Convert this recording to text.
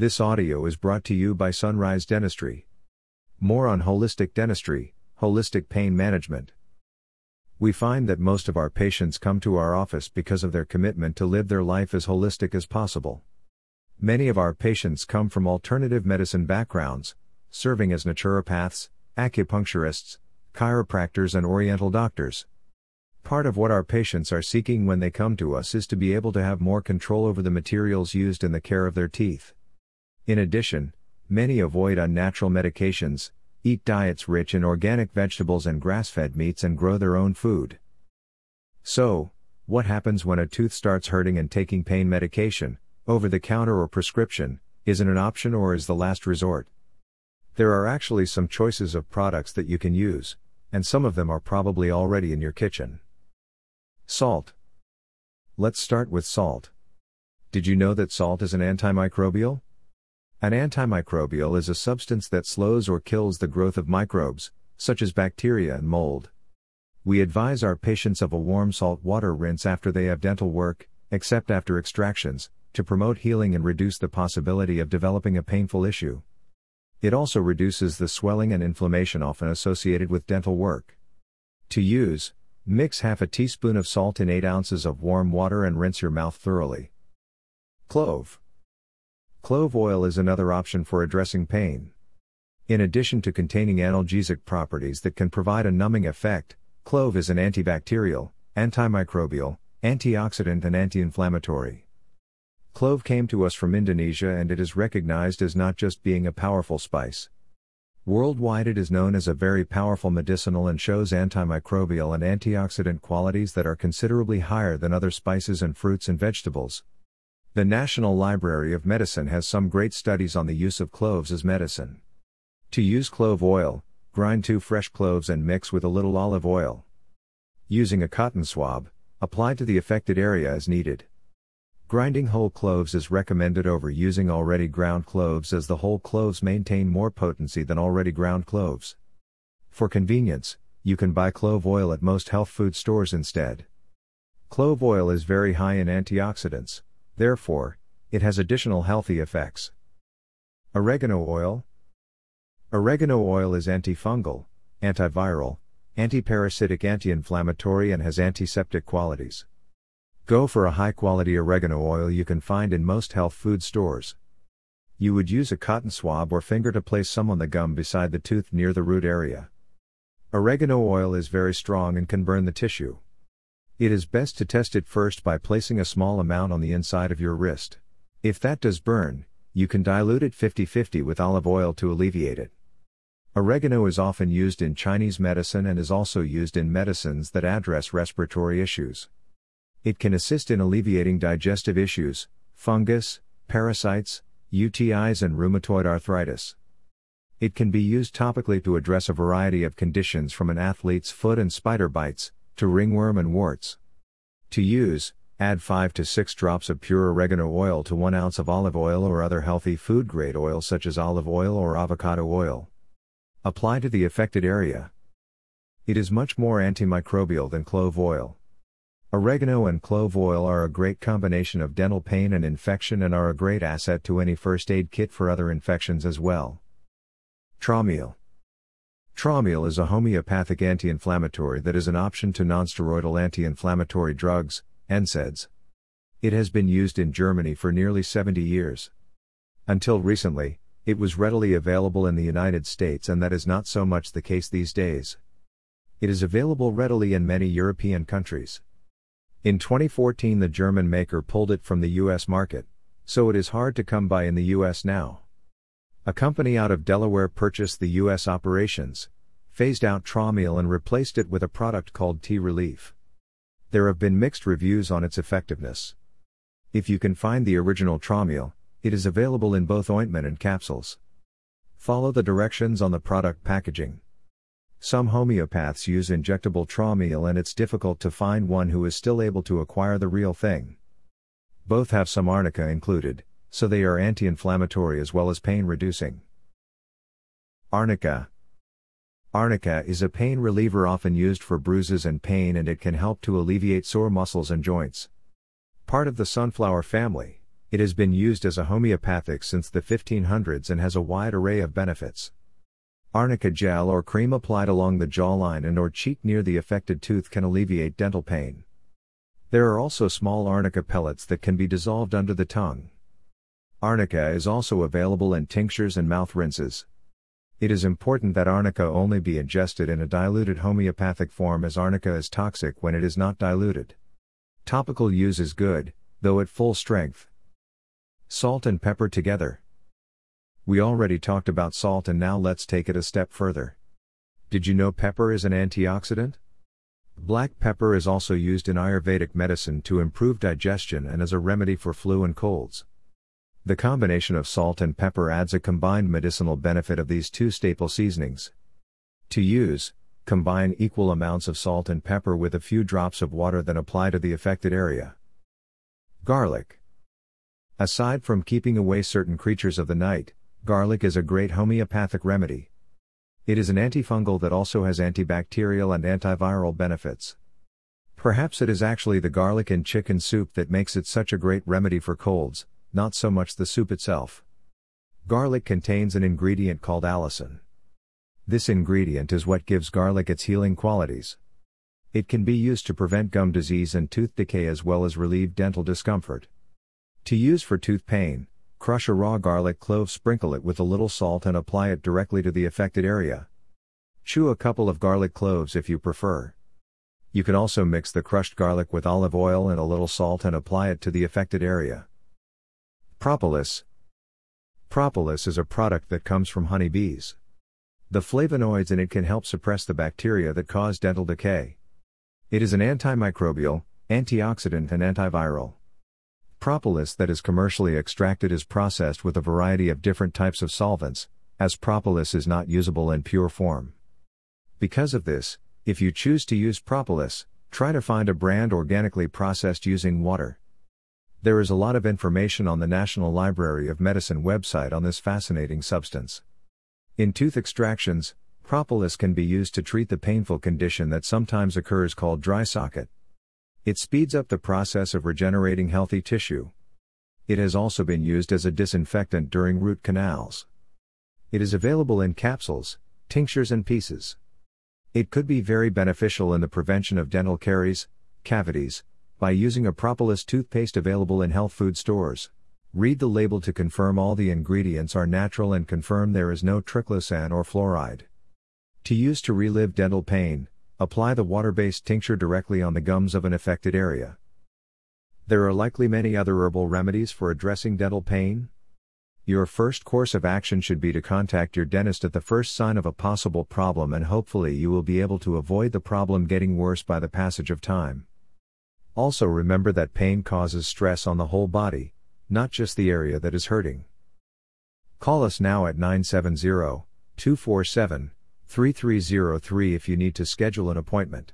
This audio is brought to you by Sunrise Dentistry. More on holistic dentistry, holistic pain management. We find that most of our patients come to our office because of their commitment to live their life as holistic as possible. Many of our patients come from alternative medicine backgrounds, serving as naturopaths, acupuncturists, chiropractors, and oriental doctors. Part of what our patients are seeking when they come to us is to be able to have more control over the materials used in the care of their teeth. In addition, many avoid unnatural medications, eat diets rich in organic vegetables and grass fed meats, and grow their own food. So, what happens when a tooth starts hurting and taking pain medication, over the counter or prescription, isn't an option or is the last resort? There are actually some choices of products that you can use, and some of them are probably already in your kitchen. Salt. Let's start with salt. Did you know that salt is an antimicrobial? An antimicrobial is a substance that slows or kills the growth of microbes, such as bacteria and mold. We advise our patients of a warm salt water rinse after they have dental work, except after extractions, to promote healing and reduce the possibility of developing a painful issue. It also reduces the swelling and inflammation often associated with dental work. To use, mix half a teaspoon of salt in 8 ounces of warm water and rinse your mouth thoroughly. Clove. Clove oil is another option for addressing pain. In addition to containing analgesic properties that can provide a numbing effect, clove is an antibacterial, antimicrobial, antioxidant, and anti inflammatory. Clove came to us from Indonesia and it is recognized as not just being a powerful spice. Worldwide, it is known as a very powerful medicinal and shows antimicrobial and antioxidant qualities that are considerably higher than other spices and fruits and vegetables. The National Library of Medicine has some great studies on the use of cloves as medicine. To use clove oil, grind two fresh cloves and mix with a little olive oil. Using a cotton swab, apply to the affected area as needed. Grinding whole cloves is recommended over using already ground cloves as the whole cloves maintain more potency than already ground cloves. For convenience, you can buy clove oil at most health food stores instead. Clove oil is very high in antioxidants, therefore, it has additional healthy effects. Oregano oil Oregano oil is antifungal, antiviral, antiparasitic, anti inflammatory, and has antiseptic qualities. Go for a high quality oregano oil you can find in most health food stores. You would use a cotton swab or finger to place some on the gum beside the tooth near the root area. Oregano oil is very strong and can burn the tissue. It is best to test it first by placing a small amount on the inside of your wrist. If that does burn, you can dilute it 50 50 with olive oil to alleviate it. Oregano is often used in Chinese medicine and is also used in medicines that address respiratory issues. It can assist in alleviating digestive issues, fungus, parasites, UTIs, and rheumatoid arthritis. It can be used topically to address a variety of conditions from an athlete's foot and spider bites, to ringworm and warts. To use, add 5 to 6 drops of pure oregano oil to 1 ounce of olive oil or other healthy food grade oil such as olive oil or avocado oil. Apply to the affected area. It is much more antimicrobial than clove oil. Oregano and clove oil are a great combination of dental pain and infection and are a great asset to any first aid kit for other infections as well. Traumeel. Traumeel is a homeopathic anti inflammatory that is an option to nonsteroidal anti inflammatory drugs, NSAIDs. It has been used in Germany for nearly 70 years. Until recently, it was readily available in the United States, and that is not so much the case these days. It is available readily in many European countries. In 2014, the German maker pulled it from the US market, so it is hard to come by in the US now. A company out of Delaware purchased the US operations, phased out Traumeel, and replaced it with a product called T Relief. There have been mixed reviews on its effectiveness. If you can find the original Traumeel, it is available in both ointment and capsules. Follow the directions on the product packaging. Some homeopaths use injectable Traumeel and it's difficult to find one who is still able to acquire the real thing. Both have some arnica included, so they are anti inflammatory as well as pain reducing. Arnica Arnica is a pain reliever often used for bruises and pain and it can help to alleviate sore muscles and joints. Part of the sunflower family, It has been used as a homeopathic since the 1500s and has a wide array of benefits. Arnica gel or cream applied along the jawline and or cheek near the affected tooth can alleviate dental pain. There are also small arnica pellets that can be dissolved under the tongue. Arnica is also available in tinctures and mouth rinses. It is important that arnica only be ingested in a diluted homeopathic form as arnica is toxic when it is not diluted. Topical use is good, though at full strength. Salt and pepper together. We already talked about salt and now let's take it a step further. Did you know pepper is an antioxidant? Black pepper is also used in Ayurvedic medicine to improve digestion and as a remedy for flu and colds. The combination of salt and pepper adds a combined medicinal benefit of these two staple seasonings. To use, combine equal amounts of salt and pepper with a few drops of water then apply to the affected area. Garlic. Aside from keeping away certain creatures of the night, garlic is a great homeopathic remedy. It is an antifungal that also has antibacterial and antiviral benefits. Perhaps it is actually the garlic in chicken soup that makes it such a great remedy for colds, not so much the soup itself. Garlic contains an ingredient called allicin. This ingredient is what gives garlic its healing qualities. It can be used to prevent gum disease and tooth decay as well as relieve dental discomfort. To use for tooth pain, Crush a raw garlic clove, sprinkle it with a little salt, and apply it directly to the affected area. Chew a couple of garlic cloves if you prefer. You can also mix the crushed garlic with olive oil and a little salt and apply it to the affected area. Propolis Propolis is a product that comes from honeybees. The flavonoids in it can help suppress the bacteria that cause dental decay. It is an antimicrobial, antioxidant, and antiviral. Propolis that is commercially extracted is processed with a variety of different types of solvents, as propolis is not usable in pure form. Because of this, if you choose to use propolis, try to find a brand organically processed using water. There is a lot of information on the National Library of Medicine website on this fascinating substance. In tooth extractions, propolis can be used to treat the painful condition that sometimes occurs called dry socket. It speeds up the process of regenerating healthy tissue. It has also been used as a disinfectant during root canals. It is available in capsules, tinctures, and pieces. It could be very beneficial in the prevention of dental caries, cavities, by using a propolis toothpaste available in health food stores. Read the label to confirm all the ingredients are natural and confirm there is no triclosan or fluoride. To use to relieve dental pain, Apply the water based tincture directly on the gums of an affected area. There are likely many other herbal remedies for addressing dental pain. Your first course of action should be to contact your dentist at the first sign of a possible problem, and hopefully, you will be able to avoid the problem getting worse by the passage of time. Also, remember that pain causes stress on the whole body, not just the area that is hurting. Call us now at 970 247 3303 if you need to schedule an appointment.